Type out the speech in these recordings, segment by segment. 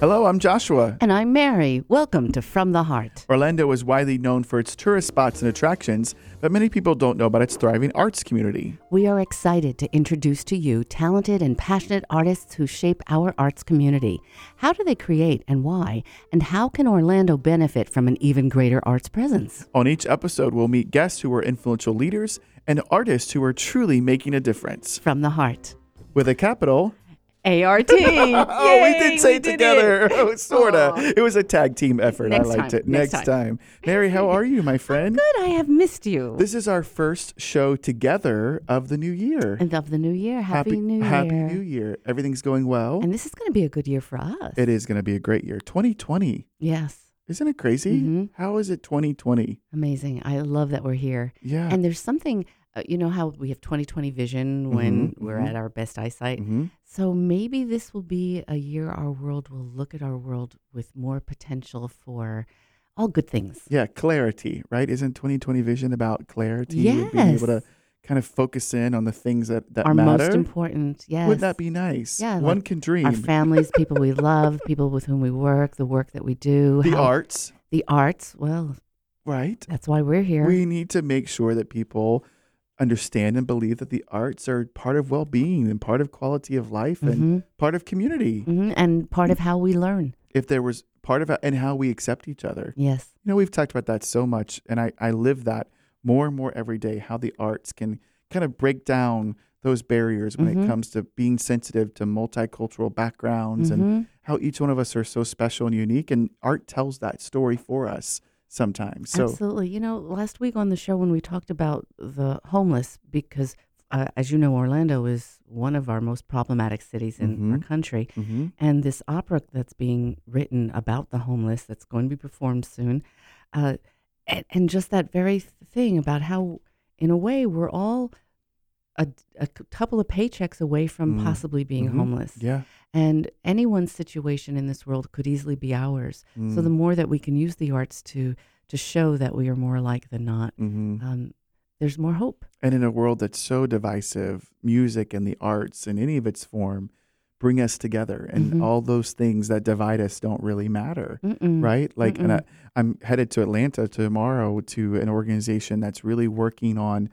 Hello, I'm Joshua. And I'm Mary. Welcome to From the Heart. Orlando is widely known for its tourist spots and attractions, but many people don't know about its thriving arts community. We are excited to introduce to you talented and passionate artists who shape our arts community. How do they create and why? And how can Orlando benefit from an even greater arts presence? On each episode, we'll meet guests who are influential leaders and artists who are truly making a difference. From the Heart. With a capital ART. oh, we did say it together. It. Oh, sorta. It was a tag team effort. Next I liked time. it. Next Next time. time. Mary, how are you, my friend? Good. I have missed you. This is our first show together of the new year. and of the new year. Happy, New Happy Year. Happy New Year. Everything's going well. And this is going to be a good year for us. it is going to be a great year. 2020. Yes. Isn't it crazy? Mhm. How is it 2020? Amazing. I love that we're here. Yeah. And there's something, uh, you know, how we have 2020 vision when Mhm, we're mhm. at our best eyesight. hmm So maybe this will be a year our world will look at our world with more potential for all good things. Yeah, clarity, right? Isn't 2020 vision about clarity and being able to kind of focus in on the things that, that Our matter? most important, yes. Wouldn't that be nice? Yeah, One like can dream. Our families, people we love, people with whom we work, the work that we do, the how- arts, the arts. Well, right? that's why we're here. We need to make sure that people understand and believe that the arts are part of well-being and part of quality of life and Mhm, part of community. mhm, And part of how we learn. If there was part of it and how we accept each other. Yes. You know, we've talked about that so much, and I, I live that more and more every day how the arts can kind of break down those barriers when Mhm. it comes to being sensitive to multicultural backgrounds and Mhm. how each one of us are so special and unique. And art tells that story for us sometimes. So, Absolutely. You know, last week on the show when we talked about the homeless, because uh, as you know, Orlando is one of our most problematic cities in our Mhm. country. Mhm. And this opera that's being written about the homeless that's going to be performed soon, uh, and, and just that very thing about how, in a way, we're all a, a couple of paychecks away from Mm. possibly being Mhm. homeless. yeah. And anyone's situation in this world could easily be ours. So the Mm. more that we can use the arts to to show that we are more alike than not, Mhm. um, there's more hope. And in a world that's so divisive, music and the arts in any of its form bring us together. And Mhm. all those things that divide us don't really matter. Mm-mm. right? Like, and Mm-mm. I, I'm headed to Atlanta tomorrow to an organization that's really working on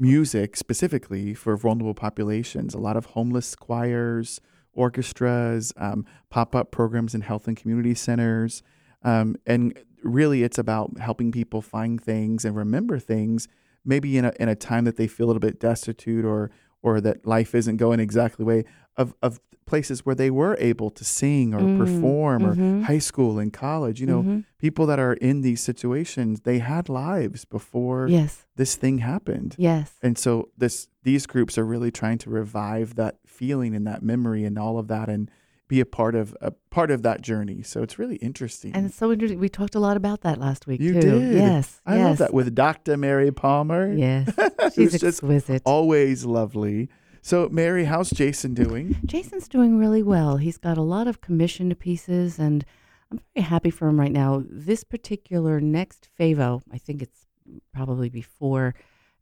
music specifically for vulnerable populations. A lot of homeless choirs, orchestras, um, pop up programs in health and community centers. Um, and really, it's about helping people find things and remember things, maybe in a, in a time that they feel a little bit destitute or or that life isn't going exactly the way of, of places where they were able to sing or Mm, perform or mhm. high school and college. You know, Mhm. people that are in these situations, they had lives before Yes. this thing happened. Yes. And so this these groups are really trying to revive that feeling and that memory and all of that and be a part of a part of that journey. So it's really interesting. And it's so interesting. We talked a lot about that last week you too. did. Yes. I yes. love that with Dr. Mary Palmer. Yes. She's just exquisite. always lovely. So Mary, how's Jason doing? Jason's doing really well. He's got a lot of commissioned pieces, and I'm very happy for him right now. This particular next Favo, I think it's probably before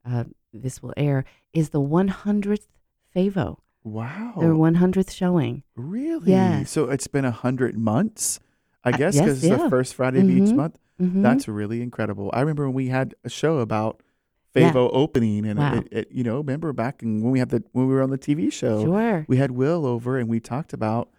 uh, this will air, is the 100th Favo, Wow. their 100th showing. Really? Yes. So it's been a hundred months, I Uh, guess, yes, because it's yeah. the first Friday of each Mhm. month. Mhm. That's really incredible. I remember when we had a show about Yeah. Opening, and Wow. it, it, you know, remember back when we had the when we were on the TV show, sure. we had Will over, and we talked about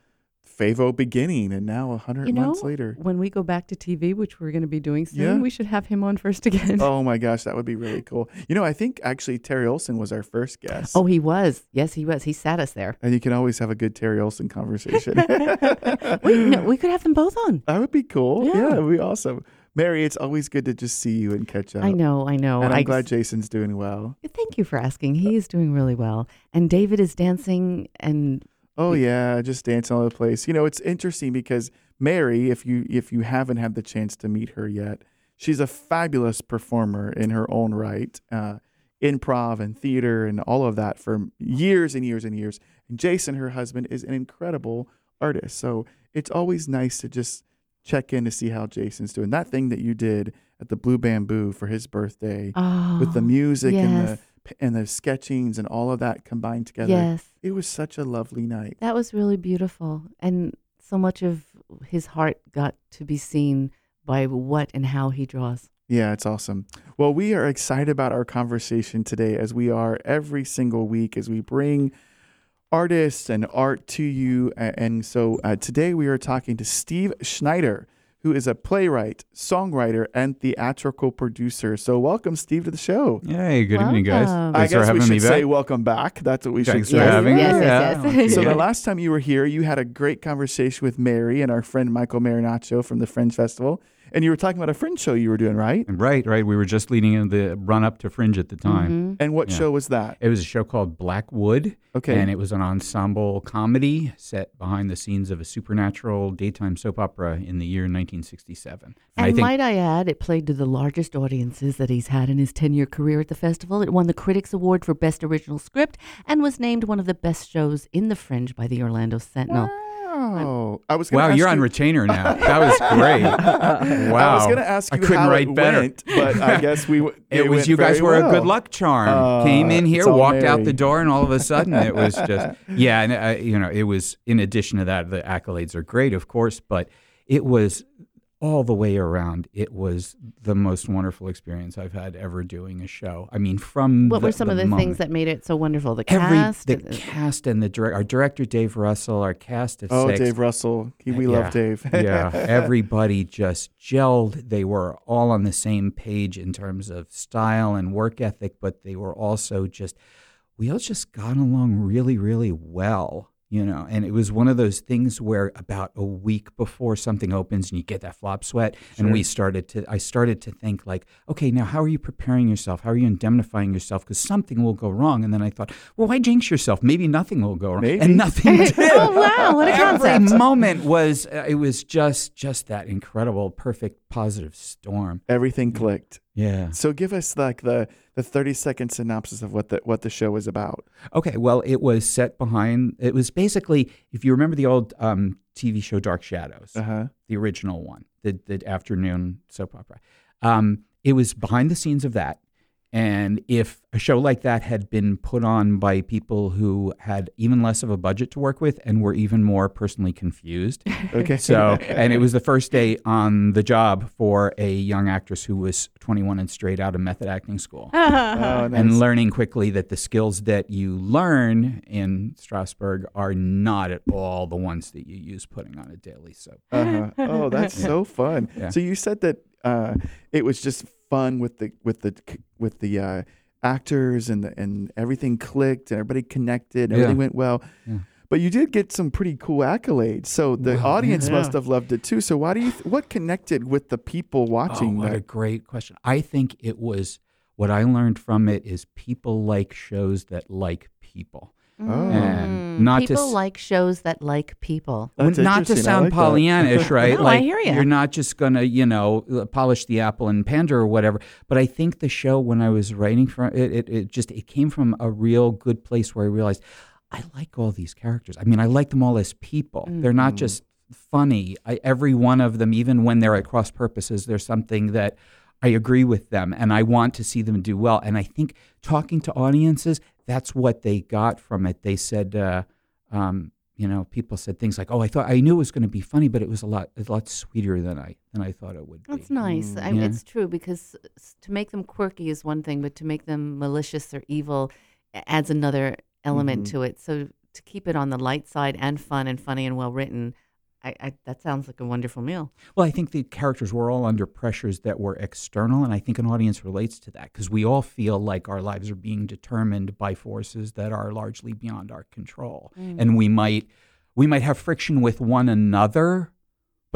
Favo beginning, and now a hundred You know, months later. when we go back to TV, which we're going to be doing soon, Yeah. we should have him on first again. Oh my gosh, that would be really cool. You know, I think actually Terry Olson was our first guest. Oh, he was. Yes, he was. He sat us there. and you can always have a good Terry Olson conversation. we, no, we could have them both on. That would be cool. Yeah. Yeah, it would be awesome. Mary, it's always good to just see you and catch up. I know, I know. And I'm I glad Jason's doing well. Thank you for asking. He is doing really well. And David is dancing and Oh yeah, just dancing all over the place. You know, it's interesting because Mary, if you if you haven't had the chance to meet her yet, she's a fabulous performer in her own right. Uh, improv and theater and all of that for years and years and years. And Jason, her husband, is an incredible artist. So it's always nice to just check in to see how Jason's doing. That thing that you did at the Blue Bamboo for his birthday oh, with the music and the and the sketchings and all of that combined together. Yes. It was such a lovely night. That was really beautiful. And so much of his heart got to be seen by what and how he draws. Yeah, it's awesome. Well, we are excited about our conversation today, as we are every single week, as we bring artists and art to you. And so uh, today we are talking to Steve Schneider, who is a playwright, songwriter, and theatrical producer. So, welcome, Steve, to the show. Hey, good evening, guys. Welcome. I Thanks for guess we having should me say back. welcome back. That's what we Thanks should for say. having me. Yes, yes, Yeah. yes. So the last time you were here, you had a great conversation with Mary and our friend Michael Marinaccio from the Fringe Festival, and you were talking about a Fringe show you were doing, right? Right, right. We were just leading in the run up to Fringe at the time. Mhm. And what Yeah. show was that? It was a show called Blackwood, Okay. and it was an ensemble comedy set behind the scenes of a supernatural daytime soap opera in the year 1967. And I think might I add, it played to the largest audiences that he's had in his 10 year career at the festival. It won the Critics Award for Best Original Script and was named one of the best shows in the Fringe by the Orlando Sentinel. Wow. I was wow, you're you, on retainer now. That was great. wow. I was going to ask you I you couldn't how write it better. went, but I guess we w- It was went you guys very were a good luck charm. Uh, Came in here, all walked out the door, and all of a sudden it was just yeah. And uh, you know, it was in addition to that, the accolades are great, of course, but it was all the way around. It was the most wonderful experience I've had ever doing a show. I mean, from What the, were some of the moment. things that made it so wonderful? The Every cast? the cast and the director. our director Dave Russell, our cast of Oh, six, Dave Russell. He, we Yeah. love Dave. yeah, everybody just gelled. They were all on the same page in terms of style and work ethic, but they were also just, we all just got along really, really well, you know. And it was one of those things where about a week before something opens and you get that flop sweat, and we started to, I started to think like, okay, now how are you preparing yourself? How are you indemnifying yourself? Because something will go wrong. And then I thought, well, why jinx yourself? Maybe nothing will go wrong. Maybe. And nothing did oh, wow. What a concept every moment was uh, it was just just that incredible perfect positive storm Everything clicked. yeah So give us like the the 30 second synopsis of what the what the show was about. okay well it was set behind it was basically if you remember the old um, tv show dark shadows Uh-huh. the original one the, the afternoon soap opera um, it was behind the scenes of that and if a show like that had been put on by people who had even less of a budget to work with and were even more personally confused Okay. So, and it was the first day on the job for a young actress who was 21 and straight out of method acting school. oh, nice. And learning quickly that the skills that you learn in Strasberg are not at all the ones that you use putting on a daily soap. Uh-huh. Oh, that's so fun. Yeah. So you said that uh, it was just fun with the with the with the uh, actors and the, and everything clicked and everybody connected. And everything Yeah. went well. Yeah. But you did get some pretty cool accolades. So the Well, audience yeah. must have loved it too. So why do you th- what connected with the people Oh, watching what a great question. I think it was what I learned from it is people like shows that like people. Oh. And not to people s- like shows that like people. That's not to interesting. I sound like that. Pollyannish, right? No, I like hear ya. you're not just gonna, you know, uh, polish the apple and pander or whatever. But I think the show, when I was writing for it, it, it just it came from a real good place where I realized I like all these characters. I mean, I like them all as people. They're not Mm. just funny. I, every one of them, even when they're at cross purposes, there's something that I agree with them and I want to see them do well. And I think talking to audiences, that's what they got from it. They said, uh, um, you know, people said things like, "Oh, I thought I knew it was going to be funny, but it was a lot, a lot sweeter than I than I thought it would be." That's nice. Mm. I mean, Yeah. It's true because to make them quirky is one thing, but to make them malicious or evil adds another element Mhm. to it. So to keep it on the light side and fun and funny and well written, I, I, that sounds like a wonderful meal. Well, I think the characters were all under pressures that were external, and I think an audience relates to that because we all feel like our lives are being determined by forces that are largely beyond our control, mm. and we might we might have friction with one another,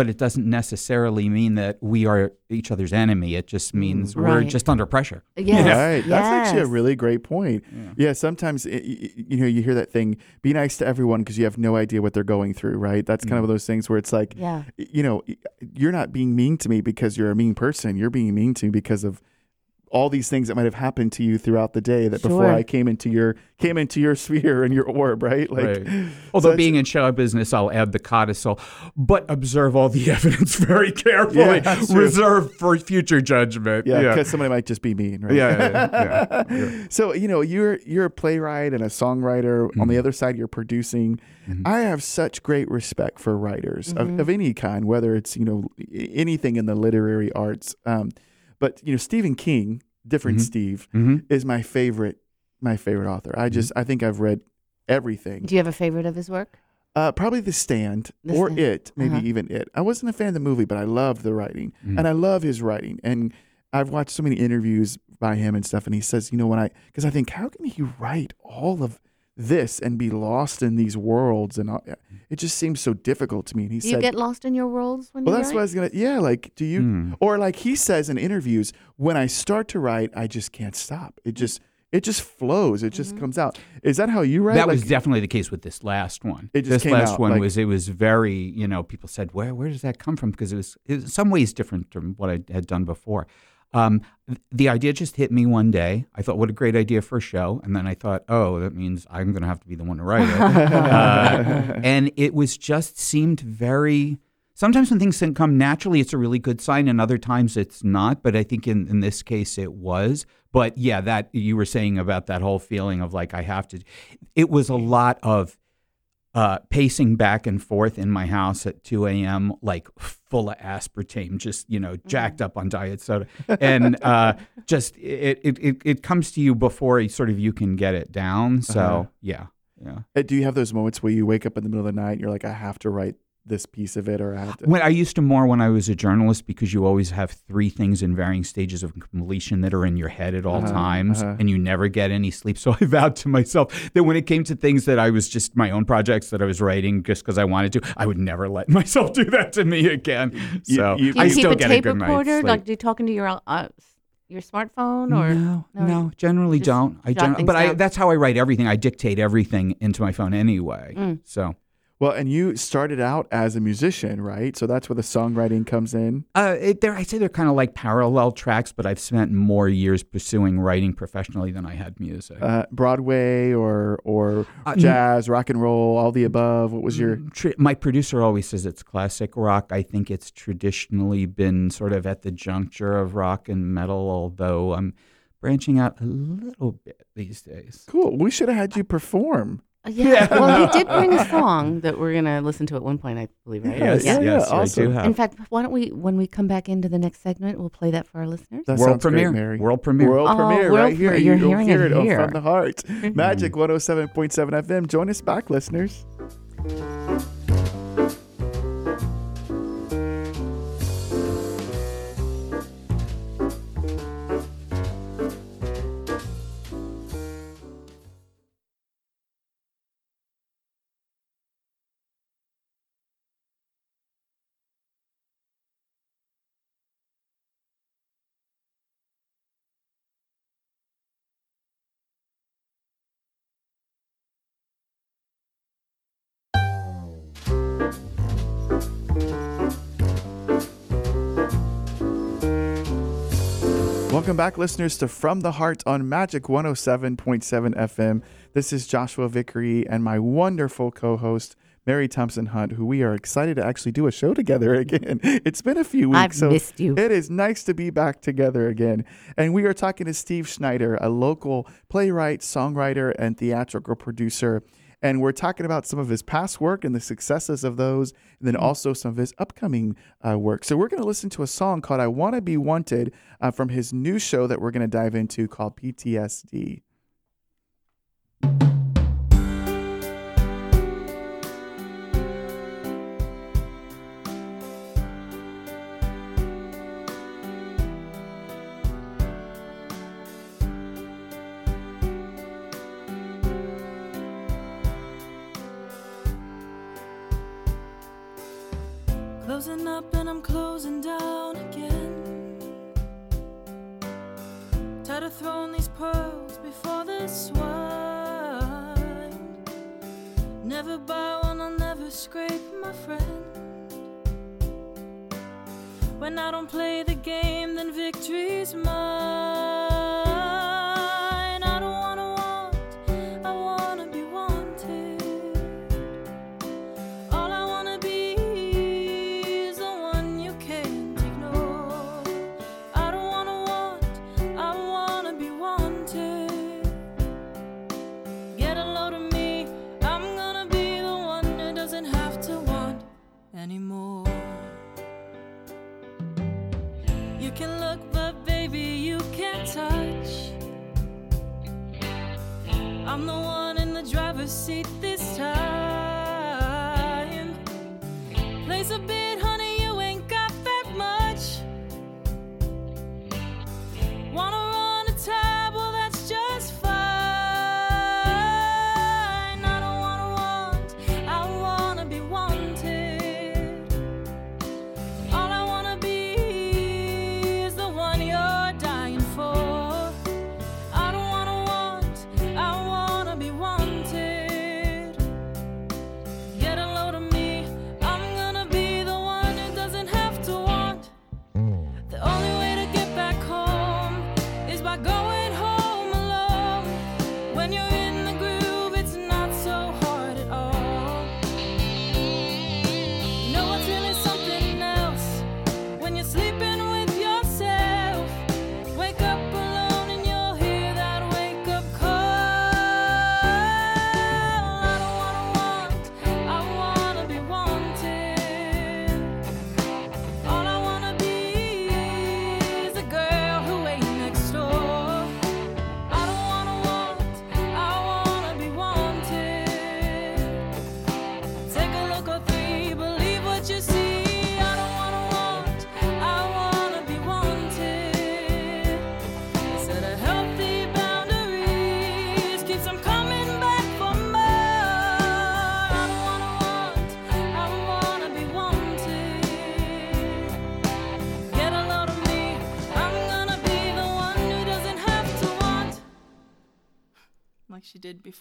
but it doesn't necessarily mean that we are each other's enemy. It just mm. means we're just under pressure. Yes, Right. That's actually a really great point. Yeah. Yeah, sometimes it, y- y- you know you hear that thing, be nice to everyone because you have no idea what they're going through, right? That's kind of mm. those things where it's like, Yeah. you know, you're not being mean to me because you're a mean person. You're being mean to me because of all these things that might have happened to you throughout the day that before I came into your came into your sphere and your orb, right? Like, Right. Although that's- being in show business, I'll add the codicil, but observe all the evidence very carefully. Yeah. Reserve for future judgment. yeah, yeah, because somebody might just be mean, right? yeah, yeah, yeah, yeah. So you know you're you're a playwright and a songwriter. On Mm-hmm. the other side, you're producing. I have such great respect for writers of, of any kind, whether it's you know anything in the literary arts. Um, but you know Stephen King, different Mhm. Steve, Mhm. is my favorite my favorite author. I just I think I've read everything. Do you have a favorite of his work? Uh, probably The Stand The or Stand. It, maybe Uh-huh. even It. I wasn't a fan of the movie, but I loved the writing Mm. and I love his writing. And I've watched so many interviews by him and stuff, and he says, you know, when I because I think how can he write all of this and be lost in these worlds and all, it just seems so difficult to me. And he Do you get lost in your worlds when well, you that's write? what I was gonna. Yeah, like, do you Mm. or like he says in interviews, when I start to write, I just can't stop. It just it just flows. It Mm-hmm. just comes out. Is that how you write? That Like, was definitely the case with this last one. It just this came last out, one like- was it was very you know people said where where does that come from because it was, it was in some ways different from what I had done before. Um, the idea just hit me one day. I thought, what a great idea for a show, and then I thought, oh, that means I'm going to have to be the one to write it. uh, and it was just seemed very. Sometimes when things come naturally, it's a really good sign, and other times it's not. But I think in, in this case, it was. But yeah, that you were saying about that whole feeling of like I have to. It was a lot of uh, pacing back and forth in my house at 2 a.m., like full of aspartame, just you know, jacked up on diet soda, and uh, just it, it it it comes to you before you sort of you can get it down. So Uh-huh. yeah, yeah. Uh, Do you have those moments where you wake up in the middle of the night and you're like, I have to write this piece of it, or I have to? When I used to more when I was a journalist because you always have three things in varying stages of completion that are in your head at all Uh-huh, times uh-huh. and you never get any sleep. So I vowed to myself that when it came to things that I was just my own projects that I was writing just because I wanted to, I would never let myself do that to me again. You- So you- Do you I keep still a get tape a good recorder? Like, do you talking to your uh, your smartphone or no, no, no, generally don't. I jot gen- but I that's how I write everything. I dictate everything into my phone anyway. Mm. So well, and you started out as a musician, right? So that's where the songwriting comes in. Uh, it, they're, I say they're kind of like parallel tracks, but I've spent more years pursuing writing professionally than I had music. Uh, Broadway or or Uh, jazz, rock and roll, all the above. What was your? Tr- my producer always says it's classic rock. I think it's traditionally been sort of at the juncture of rock and metal, although I'm branching out a little bit these days. Cool. We should have had you perform. Uh, yeah. well, he did bring a song that we're gonna listen to at one point, I believe, right? Yes, Yes, yeah, yes, I awesome. do have. In fact, why don't we, when we come back into the next segment, we'll play that for our listeners. That world sounds great, premiere. Mary. World premiere. World Oh, premiere world right here. you're You'll hearing hear it it on here. from the heart. Magic 107.7 FM. Join us back, listeners. Welcome back, listeners, to From the Heart on Magic 107.7 FM. This is Joshua Vickery and my wonderful co host, Mary Thompson Hunt, who we are excited to actually do a show together again. It's been a few weeks. I've so missed you. It is nice to be back together again. And we are talking to Steve Schneider, a local playwright, songwriter, and theatrical producer. And we're talking about some of his past work and the successes of those, and then also some of his upcoming uh, work. So we're going to listen to a song called I Want to Be Wanted uh, from his new show that we're going to dive into called PTSD. Up and I'm closing down again. Tired of throwing these pearls before the swine. Never buy one, I'll never scrape my friend. When I don't play the game, then victory's mine. I'm the one in the driver's seat this time.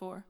Before.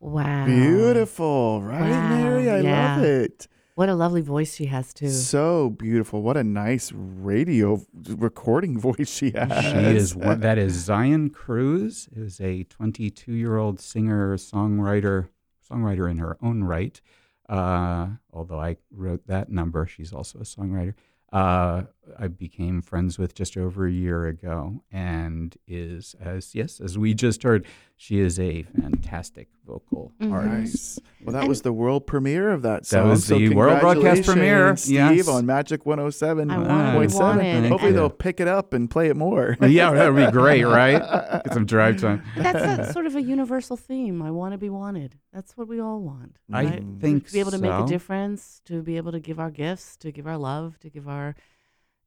Wow. Beautiful, right, Wow, Mary? I yeah. love it. What a lovely voice she has too. So beautiful. What a nice radio recording voice she has. She is one, that is Zion Cruz, is a 22 year old singer songwriter songwriter in her own right. Uh, although I wrote that number, she's also a songwriter. Uh, I became friends with just over a year ago, and is as yes as we just heard, she is a fantastic vocal Mhm. artist. Nice. Well, that was the world premiere of that song. That song. was so the world broadcast premiere, congratulations, Steve, yes. on Magic 107. I wanted, wanted, Point wanted. Hopefully they'll pick it up and play it more. yeah, that would be great, right? Get some drive time. That's a, sort of a universal theme. I want to be wanted. That's what we all want. I right? think to be able to make a difference, to be able to give our gifts, to give our love, to give our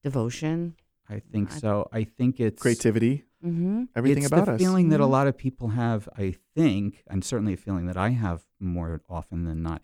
devotion. I think I- so. I think it's Creativity, Mm-hmm. everything it's about the us. feeling that a Mhm. lot of people have. I think, and certainly a feeling that I have more often than not.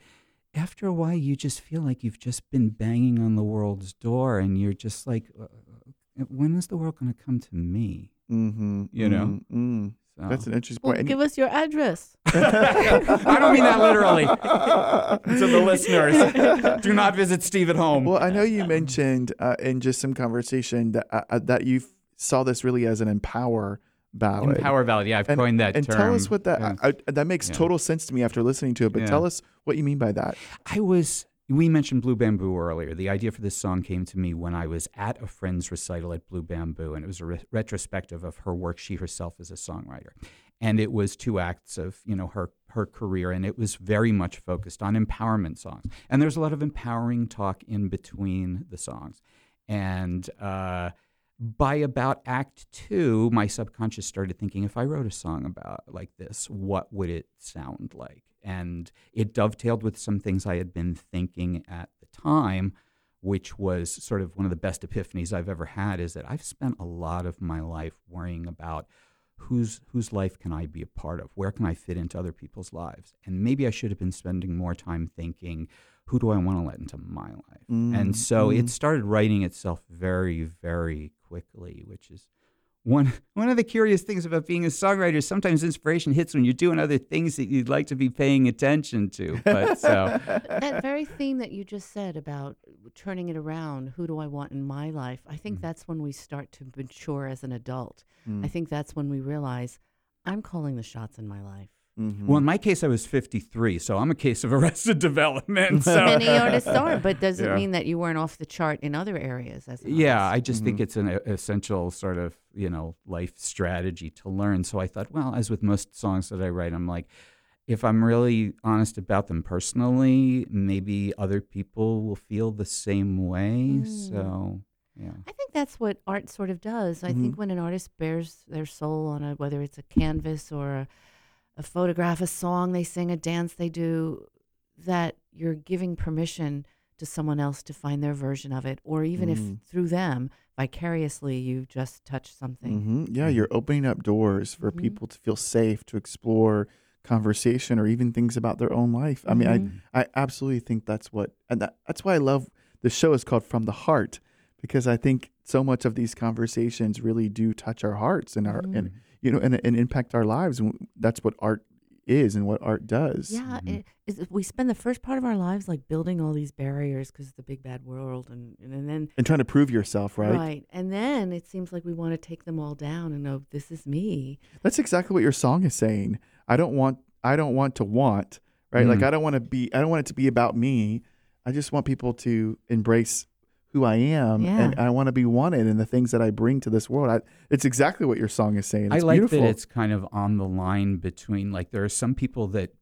After a while, you just feel like you've just been banging on the world's door, and you're just like, uh, uh, when is the world going to come to me? mm-hmm, You know? mm So. That's an interesting Well, point. And- give us your address. I don't mean that literally. to the listeners, do not visit Steve at home. Well, I know you mentioned uh, in just some conversation that uh, uh, that you saw this really as an empower ballad. Empower Valley. Yeah, I've and, coined that and term. tell us what that Yeah. I, I- that makes Yeah. total sense to me after listening to it. But Yeah. tell us what you mean by that. I was. We mentioned Blue Bamboo earlier. The idea for this song came to me when I was at a friend's recital at Blue Bamboo, and it was a re- retrospective of her work, she herself is a songwriter, and it was two acts of you know her her career, and it was very much focused on empowerment songs. And there's a lot of empowering talk in between the songs, and. Uh, by about act two, my subconscious started thinking if I wrote a song about like this, what would it sound like? And it dovetailed with some things I had been thinking at the time, which was sort of one of the best epiphanies I've ever had is that I've spent a lot of my life worrying about whose whose life can I be a part of? Where can I fit into other people's lives? And maybe I should have been spending more time thinking, who do I want to let into my life? Mm, and so mm. it started writing itself very, very quickly, which is one one of the curious things about being a songwriter is sometimes inspiration hits when you're doing other things that you'd like to be paying attention to. But so that very theme that you just said about turning it around, who do I want in my life? I think mm. that's when we start to mature as an adult. I mm. think that's when we realize I'm calling the shots in my life. Mhm. well, in my case, I was 53, so I'm a case of arrested development. So Many artists are, but does it Yeah. mean that you weren't off the chart in other areas as Yeah, artist? I just think it's an essential sort of, you know, life strategy to learn. So I thought, well, as with most songs that I write, I'm like, if I'm really honest about them personally, maybe other people will feel the same way. Mm. So, yeah. I think that's what art sort of does. I Mm-hmm. think when an artist bears their soul on a whether it's a canvas or a, a photograph, a song they sing, a dance they do, that you're giving permission to someone else to find their version of it, or even Mm. if through them vicariously you've just touched something. hmm Yeah, you're opening up doors for Mhm. people to feel safe to explore conversation or even things about their own life. I mean, Mhm. I I absolutely think that's what, and that, that's why I love the show is called From the Heart because I think so much of these conversations really do touch our hearts and our and you know and, and impact our lives. And that's what art is and what art does. Yeah, Mhm. it, is, we spend the first part of our lives like building all these barriers because the big bad world, and and then And trying to prove yourself, right? Right, and then it seems like we want to take them all down and know this is me. That's exactly what your song is saying. I don't want I don't want to want, right? Like Mm. I don't want to be I don't want it to be about me. I just want people to embrace who I am and I want to be wanted in the things that I bring to this world. I, it's exactly what your song is saying. I It's like beautiful. that it's kind of on the line between like there are some people that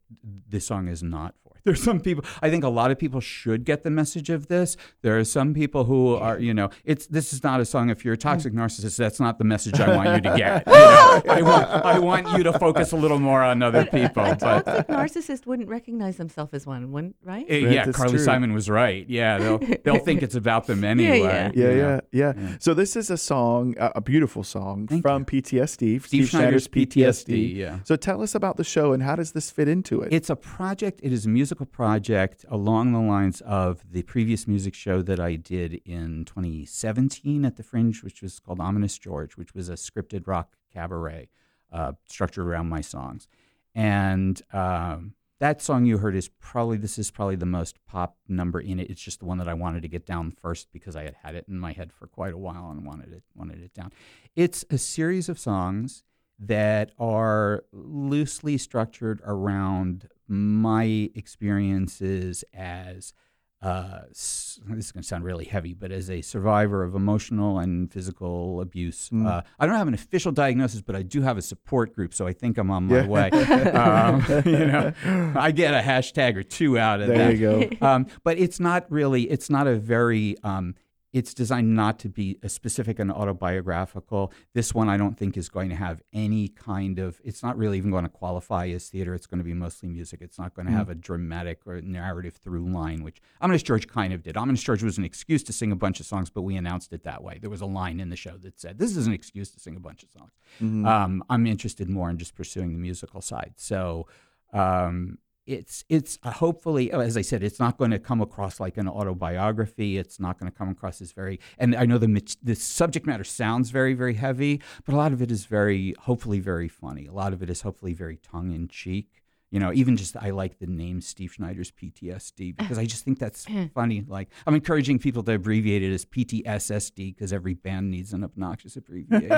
this song is not for. There's some people I think a lot of people should get the message of this. There are some people who are, you know, it's this is not a song if you're a toxic narcissist, that's not the message I want you to get. You know, I want I want you to focus a little more on other people. A But toxic narcissist wouldn't recognize themselves as one, wouldn't right? uh, Right, yeah, Carly true. Simon was right. Yeah, they'll they'll think it's about them anyway. yeah. yeah, you know. yeah, yeah, Yeah. So this is a song, a, a beautiful song Thank from PTSD, Steve Schneider's PTSD. Yeah. So tell us about the show and how does this fit into it? It's a project, it is a musical project along the lines of the previous music show that I did in 2017 at the Fringe, which was called Ominous George, which was a scripted rock cabaret uh, structured around my songs. And um, that song you heard is probably, this is probably the most pop number in it. It's just the one that I wanted to get down first because I had had it in my head for quite a while and wanted it, wanted it down. It's a series of songs that are loosely structured around my experiences as uh, this is going to sound really heavy, but as a survivor of emotional and physical abuse, Mm. uh, I don't have an official diagnosis, but I do have a support group, so I think I'm on my Yeah. way. um, you know, I get a hashtag or two out of there that There you go. um, but it's not really it's not a very um, it's designed not to be a specific and autobiographical this one i don't think is going to have any kind of it's not really even going to qualify as theater it's going to be mostly music it's not going to Mm. have a dramatic or narrative through line which ominous george kind of did ominous george was an excuse to sing a bunch of songs but we announced it that way there was a line in the show that said this is an excuse to sing a bunch of songs Mhm. um, I'm interested more in just pursuing the musical side. So um, it's it's uh, hopefully, oh, as I said, it's not going to come across like an autobiography. It's not going to come across as very. And I know the the subject matter sounds very very heavy, but a lot of it is very hopefully very funny. A lot of it is hopefully very tongue in cheek. You know, even just I like the name Steve Schneider's PTSD because I just think that's funny. Like I'm encouraging people to abbreviate it as PTSSD because every band needs an obnoxious abbreviation.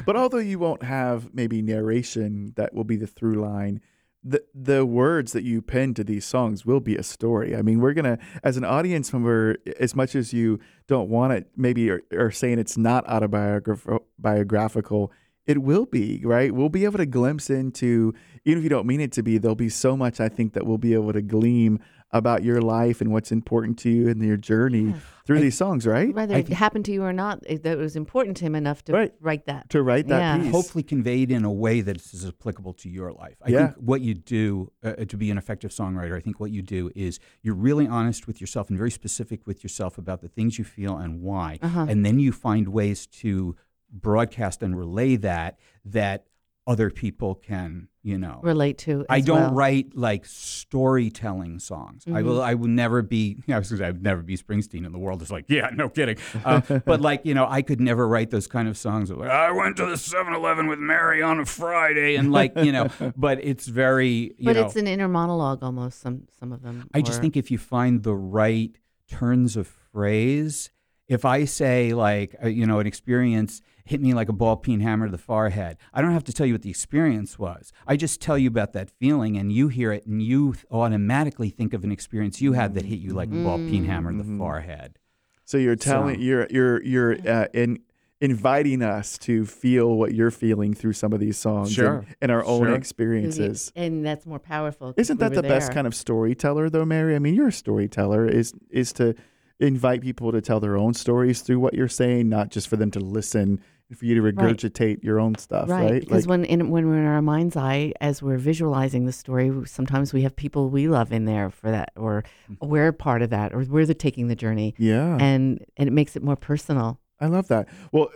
but although you won't have maybe narration that will be the through line, the the words that you pen to these songs will be a story. I mean, we're gonna as an audience member, as much as you don't want it, maybe are, or saying it's not autobiographical, it will be right. We'll be able to glimpse into, even if you don't mean it to be, there'll be so much I think that we'll be able to glean about your life and what's important to you and your journey Yeah. through I- these songs, right? Whether I it happened to you or not, it, that it was important to him enough to Right. write that. To write that Yeah. piece. hopefully conveyed in a way that is applicable to your life. I Yeah. think what you do uh, to be an effective songwriter, I think what you do is you're really honest with yourself and very specific with yourself about the things you feel and why. Uh-huh. And then you find ways to broadcast and relay that that other people can, you know, relate to. I don't well. write like storytelling songs. I will. I will never be. I was gonna say I'd never be Springsteen, and the world is like, yeah, no kidding. Uh, but like you know, I could never write those kind of songs. Of like, I went to the 7-Eleven with Mary on a Friday, and like you know. But it's very. You But know, it's an inner monologue almost. Some some of them. I just think if you find the right turns of phrase, if I say like uh, you know an experience hit me like a ball peen hammer to the forehead, I don't have to tell you what the experience was. I just tell you about that feeling, and you hear it, and you automatically think of an experience you had that hit you like a ball peen hammer to the forehead. So you're telling So- you're you're you're uh, in inviting us to feel what you're feeling through some of these songs Sure. and, and our own Sure. experiences. and that's more powerful. Isn't that were the best kind of storyteller though, Mary? I mean, you're a storyteller is is to invite people to tell their own stories through what you're saying, not just for them to listen and for you to regurgitate your own stuff, right? Right, because when in, when we're in our mind's eye, as we're visualizing the story, sometimes we have people we love in there for that, or Mm-hmm. we're part of that, or we're the taking the journey, yeah. and and it makes it more personal. I love that. Well,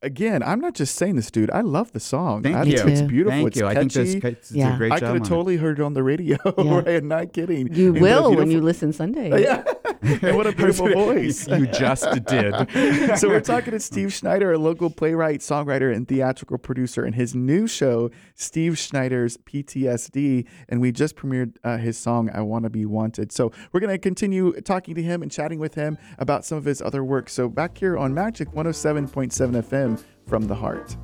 again, I'm not just saying this, dude. I love the song. Thank I you. think it's beautiful. Thank it's you. I think catchy. this it's Yeah. a great I could have on it. totally heard it on the radio. Yeah. right? Not kidding. You And will when you listen Sunday. Yeah. and what a beautiful voice. you just did. so we're talking to Steve Schneider, a local playwright, songwriter, and theatrical producer, and his new show, Steve Schneider's PTSD. And we just premiered uh, his song, "I Want to Be Wanted." So we're gonna continue talking to him and chatting with him about some of his other work. So back here on Magic 107.7 FM from the heart.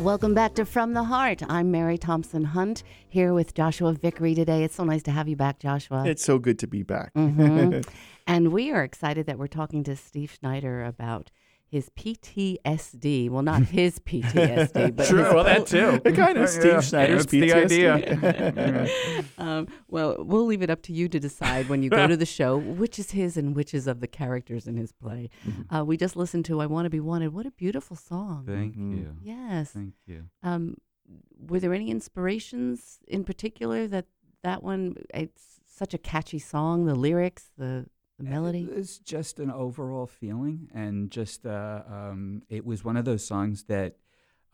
Welcome back to From the Heart. I'm Mary Thompson Hunt here with Joshua Vickery today. It's so nice to have you back, Joshua. It's so good to be back. Mhm. and we are excited that we're talking to Steve Schneider about his PTSD. Well, not his PTSD, but True, his well, that too. It kind of Steve Yeah, Schneider's that's the PTSD. idea. um, well, we'll leave it up to you to decide when you go to the show which is his and which is of the characters in his play. Mm-hmm. Uh, we just listened to "I Want to Be Wanted." What a beautiful song! Thank Mhm. you. Yes. Thank you. Um, were there any inspirations in particular that that one? It's such a catchy song. The lyrics, the the melody. It was just an overall feeling, and just uh, um, it was one of those songs that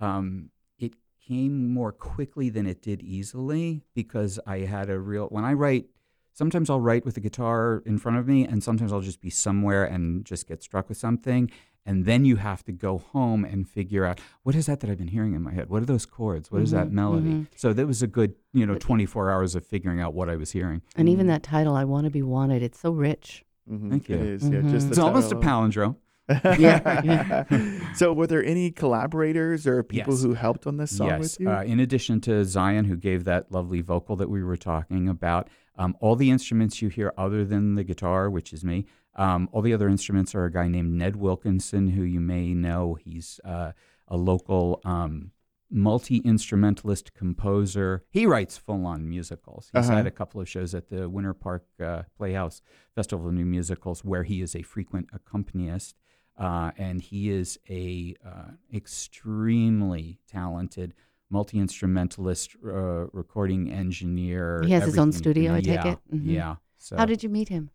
um, it came more quickly than it did easily because I had a real. When I write, sometimes I'll write with the guitar in front of me, and sometimes I'll just be somewhere and just get struck with something. And then you have to go home and figure out what is that that I've been hearing in my head? What are those chords? What is that Mhm, melody? mhm. So that was a good, you know, 24 hours of figuring out what I was hearing. And even that title, "I Want to Be Wanted," it's so rich. Mhm. Thank you. It is, yeah, just the It's almost a title. palindrome. Yeah, so, were there any collaborators or people Yes. who helped on this song yes. with you? Uh, in addition to Zion, who gave that lovely vocal that we were talking about, um, all the instruments you hear other than the guitar, which is me, um, all the other instruments are a guy named Ned Wilkinson, who you may know. He's uh, a local um, multi instrumentalist composer. He writes full on musicals. He's Uh-huh. had a couple of shows at the Winter Park uh, Playhouse Festival of New Musicals where he is a frequent accompanist. Uh, and he is a uh, extremely talented multi instrumentalist, uh, recording engineer. He has his own everything. studio, I take yeah, it? Mhm. Yeah. So, How did you meet him?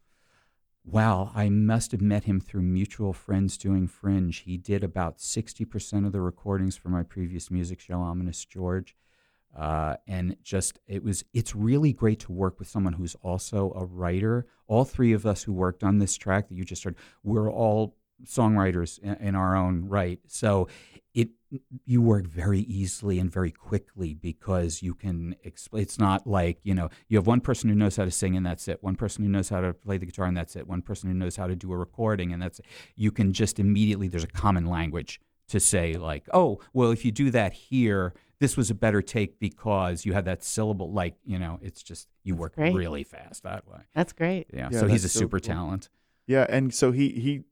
Wow, I must have met him through mutual friends doing Fringe. He did about 60% of the recordings for my previous music show, Ominous George. Uh, and just, it was, it's really great to work with someone who's also a writer. All three of us who worked on this track that you just heard, we're all songwriters in, in our own right. So it you work very easily and very quickly because you can explain. It's not like you know you have one person who knows how to sing and that's it. One person who knows how to play the guitar and that's it. One person who knows how to do a recording and that's it. You can just immediately there's a common language to say like, oh, well, if you do that here, this was a better take because you had that syllable. Like you know, it's just you work great. really fast that way. That's great. Yeah. Yeah, so he's a that's so super cool. talent. Yeah, and so he he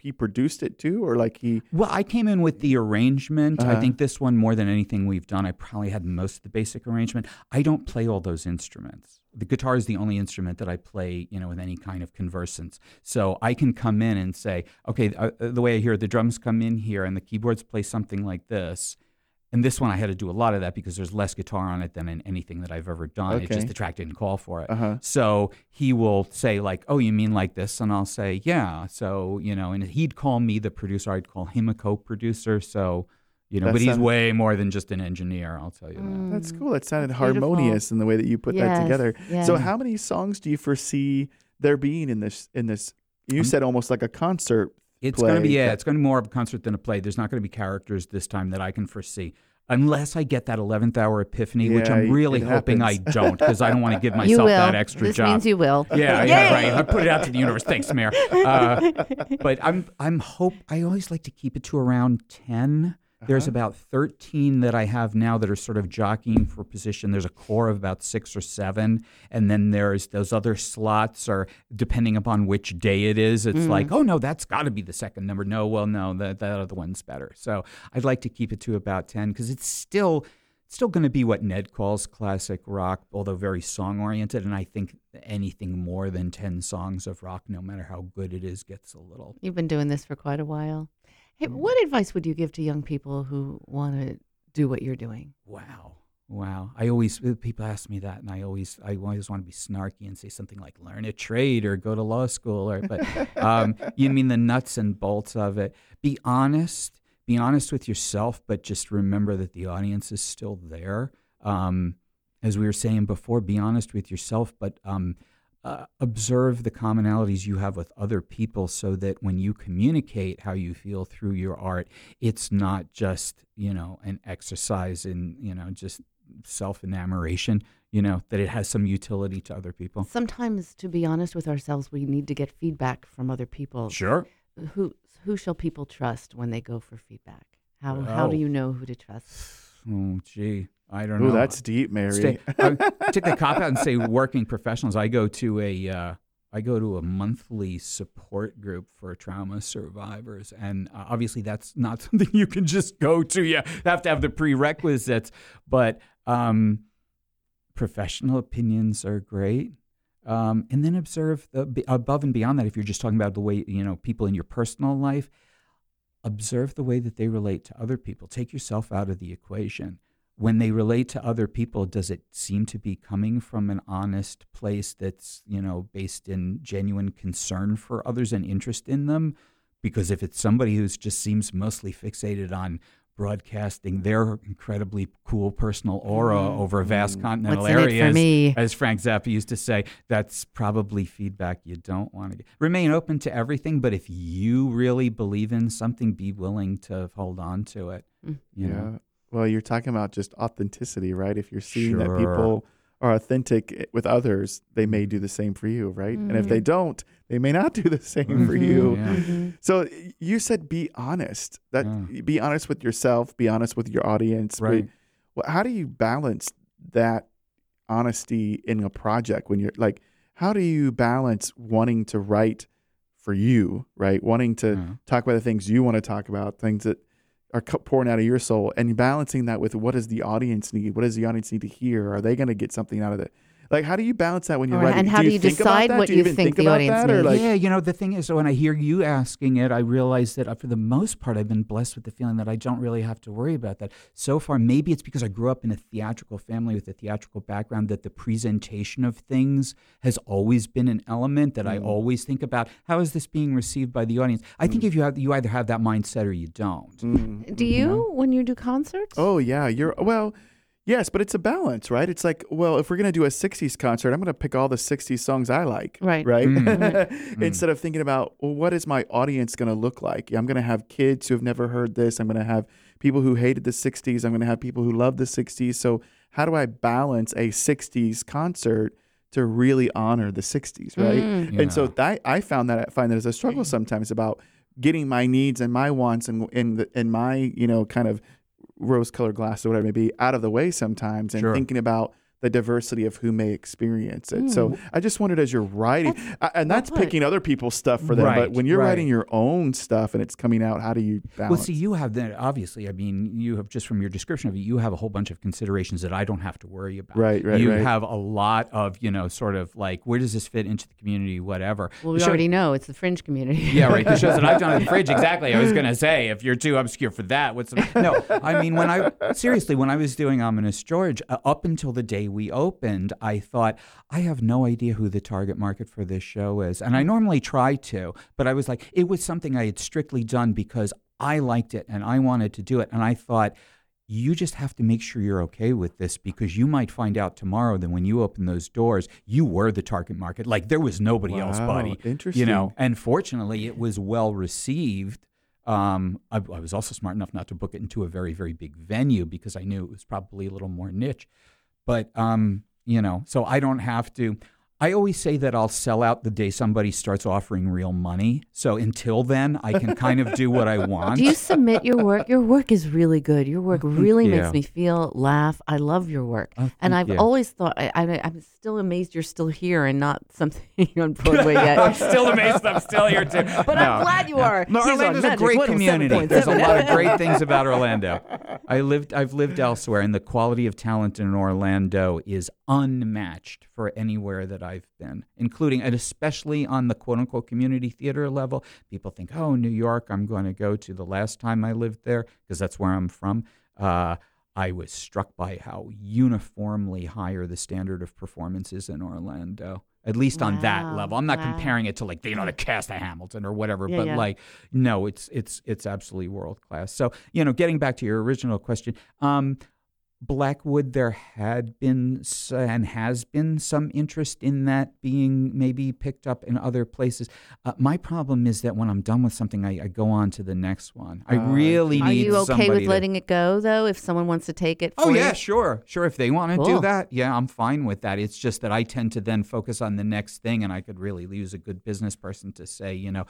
he produced it too, or like he. Well, I came in with the arrangement. I Uh-huh. think this one, more than anything we've done, I probably had most of the basic arrangement. I don't play all those instruments. The guitar is the only instrument that I play, you know, with any kind of conversance. So I can come in and say, okay, uh, uh, the way I hear the drums come in here and the keyboards play something like this. And this one, I had to do a lot of that because there's less guitar on it than in anything that I've ever done. It Okay. just the track didn't call for it. Uh huh. So he will say like, "Oh, you mean like this?" And I'll say, "Yeah." So you know, and he'd call me the producer. I'd call him a co-producer. So you know, That but he's way more than just an engineer. I'll tell you that. That's Mm, cool. That sounded beautiful. harmonious in the way that you put that Yes, together. So how many songs do you foresee there being in this in this you Um, said almost like a concert. It's going to be yeah, it's going to be more of a concert than a play. There's not going to be characters this time that I can foresee. Unless I get that 11th hour epiphany, which I'm really it hoping I don't, because I don't want to give you myself will. that extra this job. means you will. Yeah, yeah, right. I put it out to the universe. Thanks, Mayor. Uh, but I'm I'm hope I always like to keep it to around 10 There's Uh-huh. about 13 that I have now that are sort of jockeying for position. There's a core of about six or seven, and then there's those other slots, or depending upon which day it is, it's Mm. like, oh no, that's got to be the second number. No, well, no, that that other one's better. So I'd like to keep it to about 10 because it's still it's still going to be what Ned calls classic rock, although very song oriented. And I think anything more than 10 songs of rock, no matter how good it is, gets a little. You've been doing this for quite a while. Hey, Mm. what advice would you give to young people who want to do what you're doing? Wow. Wow. I always, uh, people ask me that, and I always, I always want to be snarky and say something like learn a trade or go to law school. Or, but um, you mean the nuts and bolts of it. Be honest. Be honest with yourself, but just remember that the audience is still there. Um, as we were saying before, be honest with yourself, but um, uh, observe the commonalities you have with other people so that when you communicate how you feel through your art, it's not just, you know, an exercise in, you know, just self enamoration, you know, that it has some utility to other people. Sometimes, to be honest with ourselves, we need to get feedback from other people. Sure. Who who shall people trust when they go for feedback? How how do you know who to trust? Oh, gee. I don't Oh, know. that's deep, Mary. Stay, I take the cop out and say working professionals. I go to a uh, I go to a monthly support group for trauma survivors, and uh, obviously that's not something you can just go to. You have to have the prerequisites, but um, professional opinions are great. Um, and then observe the, above and beyond that. If you're just talking about the way you know people in your personal life, observe the way that they relate to other people. Take yourself out of the equation when they relate to other people, does it seem to be coming from an honest place that's, you know, based in genuine concern for others and interest in them? Because if it's somebody who's just seems mostly fixated on broadcasting their incredibly cool personal aura Mhm. over vast continental What's in for areas, me? as Frank Zappa used to say, that's probably feedback you don't want to get. Remain open to everything, but if you really believe in something, be willing to hold on to it. Mm. You yeah. know? Well, you're talking about just authenticity, right? If you're seeing that people are authentic with others, they may do the same for you, right? And if they Mhm. don't, they may not do the same for Mhm. you. Yeah. Mhm. So you said be honest. That Yeah. be honest with yourself, be honest with your audience. Right. Be- well, how do you balance that honesty in a project when you're like how do you balance wanting to write for you, right? Wanting to Yeah. talk about the things you want to talk about, things that are pouring out of your soul, and balancing that with what does the audience need? What does the audience need to hear? Are they going to get something out of it? Like, how do you balance that when you're Or- writing? and how do you think about decide what Do you even think the audience that? Needs? like, yeah, you know, the thing is, when I hear you asking it, I realize that uh, for the most part, I've been blessed with the feeling that I don't really have to worry about that. So far, maybe it's because I grew up in a theatrical family with a theatrical background that the presentation of things has always been an element that I Mm. always think about. How is this being received by the audience? I think if you have, you either have that mindset or you don't. Mm, Do mhm. you when you do concerts? Oh yeah, you're well. Yes, but it's a balance, right? It's like, well, if we're gonna do a '60s concert, I'm gonna pick all the '60s songs I like, Right. Right. Mm. Instead of thinking about, well, what is my audience gonna look like? I'm gonna have kids who have never heard this. I'm gonna have people who hated the 60s. I'm going to have people who love the 60s. So, how do I balance a 60s concert to really honor the 60s, right? Mm. And so that, I found that I find that as a struggle sometimes about getting my needs and my wants and in the and my you know kind of rose colored glass or whatever it may be out of the way sometimes and Sure. thinking about the diversity of who may experience it. So I just wondered as you're writing, I- and that's put. picking other people's stuff for them. but when you're right. writing your own stuff and it's coming out, how do you balance? Well, see, you have that. Obviously, I mean, you have just from your description of it, you have a whole bunch of considerations that I don't have to worry about. Right, right, You right. have a lot of, you know, sort of like where does this fit into the community, whatever. Well, The we show- already know it's the fringe community. Yeah, right. The shows that I've done at the fringe, exactly. I was going to say, if you're too obscure for that, what's the... no? I mean, when I seriously, when I was doing Ominous George, uh, up until the day we opened, I thought I have no idea who the target market for this show is, and I normally try to, but I was like, it was something I had strictly done because I liked it and I wanted to do it, and I thought. You just have to make sure you're okay with this because you might find out tomorrow that when you open those doors, you were the target market. Like there was nobody else, Wow, buddy. You know, and fortunately, it was well received. Um, I, I was also smart enough not to book it into a very, very big venue because I knew it was probably a little more niche. But um, you know, so I don't have to. I always say that I'll sell out the day somebody starts offering real money. So until then, I can kind of do what I want. Do you submit your work? Your work is really good. Your work oh, really makes me feel, laugh. I love your work. Oh, and I've you. always thought, I, I, I'm still amazed you're still here and not something on Broadway yet. I'm still amazed. I'm still here too. But I'm glad you are. No, He's on Orlando's a great community. There's a lot of great things about Orlando. I lived, I've lived elsewhere, and the quality of talent in Orlando is unmatched for anywhere that I've been, including and especially on the quote unquote community theater level. People think, oh, New York, I'm going to go to. The last time I lived there, because that's where I'm from. Uh, I was struck by how uniformly higher the standard of performance is in Orlando, at least on that level. I'm not wow. comparing it to like you know the cast of Hamilton or whatever, Yeah, but yeah. like no, it's it's it's absolutely world class. So you know, getting back to your original question, um, Blackwood, there had been and has been some interest in that being maybe picked up in other places. Uh, my problem is that when I'm done with something, I, I go on to the next one. I I really see. Are need you okay somebody with to- letting it go, though, if someone wants to take it? Oh yeah, you? sure, sure. If they want to do that, yeah, I'm fine with that. It's just that I tend to then focus on the next thing, and I could really use a good business person to say, you know,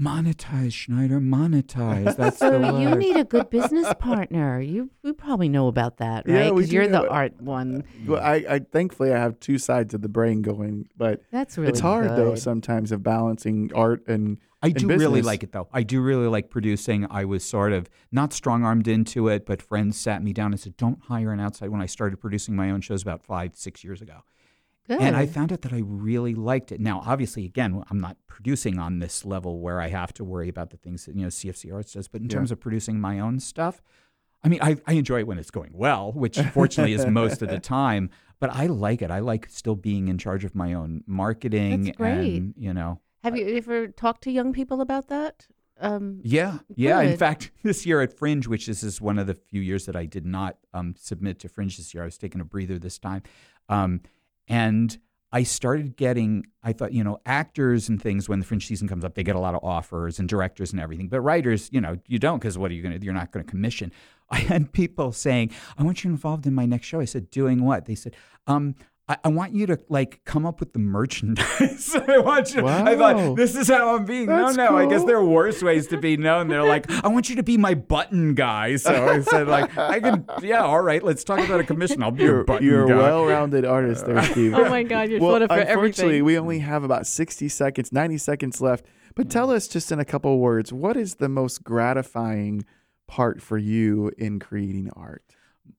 monetize Schneider, monetize. That's the So you need a good business partner. You you probably know about that, Yeah, right? we Because do you're the it. art one. Uh, well, I, I thankfully I have two sides of the brain going, but That's really it's hard though sometimes of balancing art and I and do really like it though. I do really like producing. I was sort of not strong armed into it, but friends sat me down and said, "Don't hire an outside." When I started producing my own shows about five, six years ago, Good. and I found out that I really liked it. Now, obviously, again, I'm not producing on this level where I have to worry about the things that you know CFC Arts does, but in Yeah. terms of producing my own stuff, I mean, I, I enjoy it when it's going well, which fortunately is most of the time. But I like it. I like still being in charge of my own marketing. That's great. And, you know, Have you ever talked to young people about that? Um, yeah, yeah. In fact, this year at Fringe, which this is one of the few years that I did not um, submit to Fringe this year, I was taking a breather this time, um, and I started getting. I thought, you know, actors and things when the Fringe season comes up, they get a lot of offers and directors and everything. But writers, you know, you don't because what are you going to? You're not going to commission. I had people saying, "I want you involved in my next show." I said, "Doing what?" They said, um, I, I want you to like come up with the merchandise. I want you. I Wow. thought this is how I'm being. That's no, no. I guess there are worse ways to be known. They're like, I want you to be my button guy. So I said, like, I can. Yeah, all right. Let's talk about a commission. I'll be your you're, button you're a well-rounded artist there, Steve. oh my God, you're well, sort of for unfortunately, everything. we only have about 60 seconds, 90 seconds left. But tell us just in a couple words, what is the most gratifying part for you in creating art?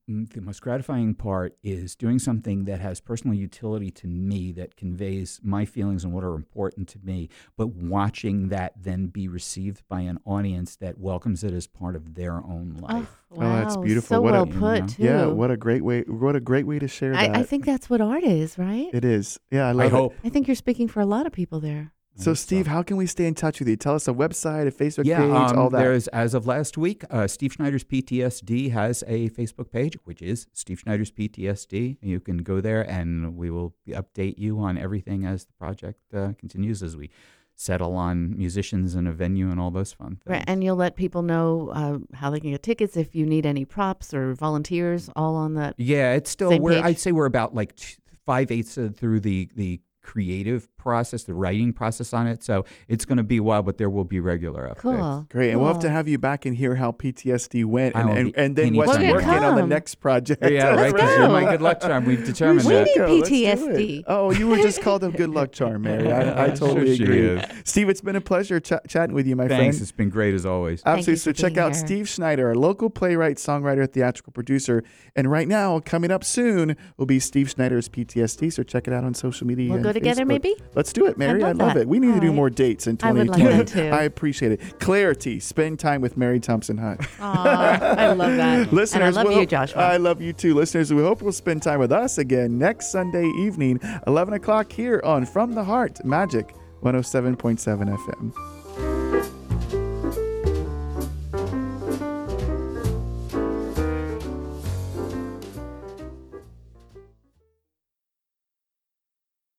Mm, the most gratifying part is doing something that has personal utility to me that conveys my feelings and what are important to me but watching that then be received by an audience that welcomes it as part of their own life Oh, Oh, that's beautiful. So What a- well you put, know, too. Yeah, what a great way! What a great way to share that. I, I think that's what art is, right? it is. Yeah, I i love it. hope I think you're speaking for a lot of people there. I So, hope Steve, how can we stay in touch with you? Tell us a website, a Facebook yeah, page, um, all that. there's as of last week, uh, Steve Schneider's PTSD has a Facebook page, which is Steve Schneider's PTSD. You can go there, and we will update you on everything as the project uh, continues as we settle on musicians and a venue and all those fun things. Right, and you'll let people know uh, how they can get tickets if you need any props or volunteers, all on that. Yeah, it's still Same we're page? I'd say we're about like t- five eighths through the the creative process, the writing process on it. So it's going to be wild, but there will be regular updates. Cool. Great, and we'll have to have you back and hear how PTSD went, and, and, and then what's anytime. working on the next project. Yeah, right. Because go. you're my good luck charm. We've determined We that. need Go, let's do PTSD. Oh, you were just called a good luck charm, Mary. I, I Sure totally she agree. is. Steve, it's been a pleasure ch- chatting with you, my Thanks. friend. It's been great as always. Absolutely. So check out here. Steve Schneider, a local playwright, songwriter, theatrical producer. And right now, coming up soon, will be Steve Schneider's PTSD. So check it out on social media. We'll go together, Facebook. maybe? Let's do it, Mary. I love love it. We need to All do right. more dates in I would 2020. like that, too. I appreciate it. Clarity. Spend time with Mary Thompson Hunt. Aw, I love that. Listeners, and I love we'll- you, Joshua. I love you too. Listeners, we hope you'll spend time with us again next Sunday evening, 11 o'clock here on From the Heart Magic 107.7 FM.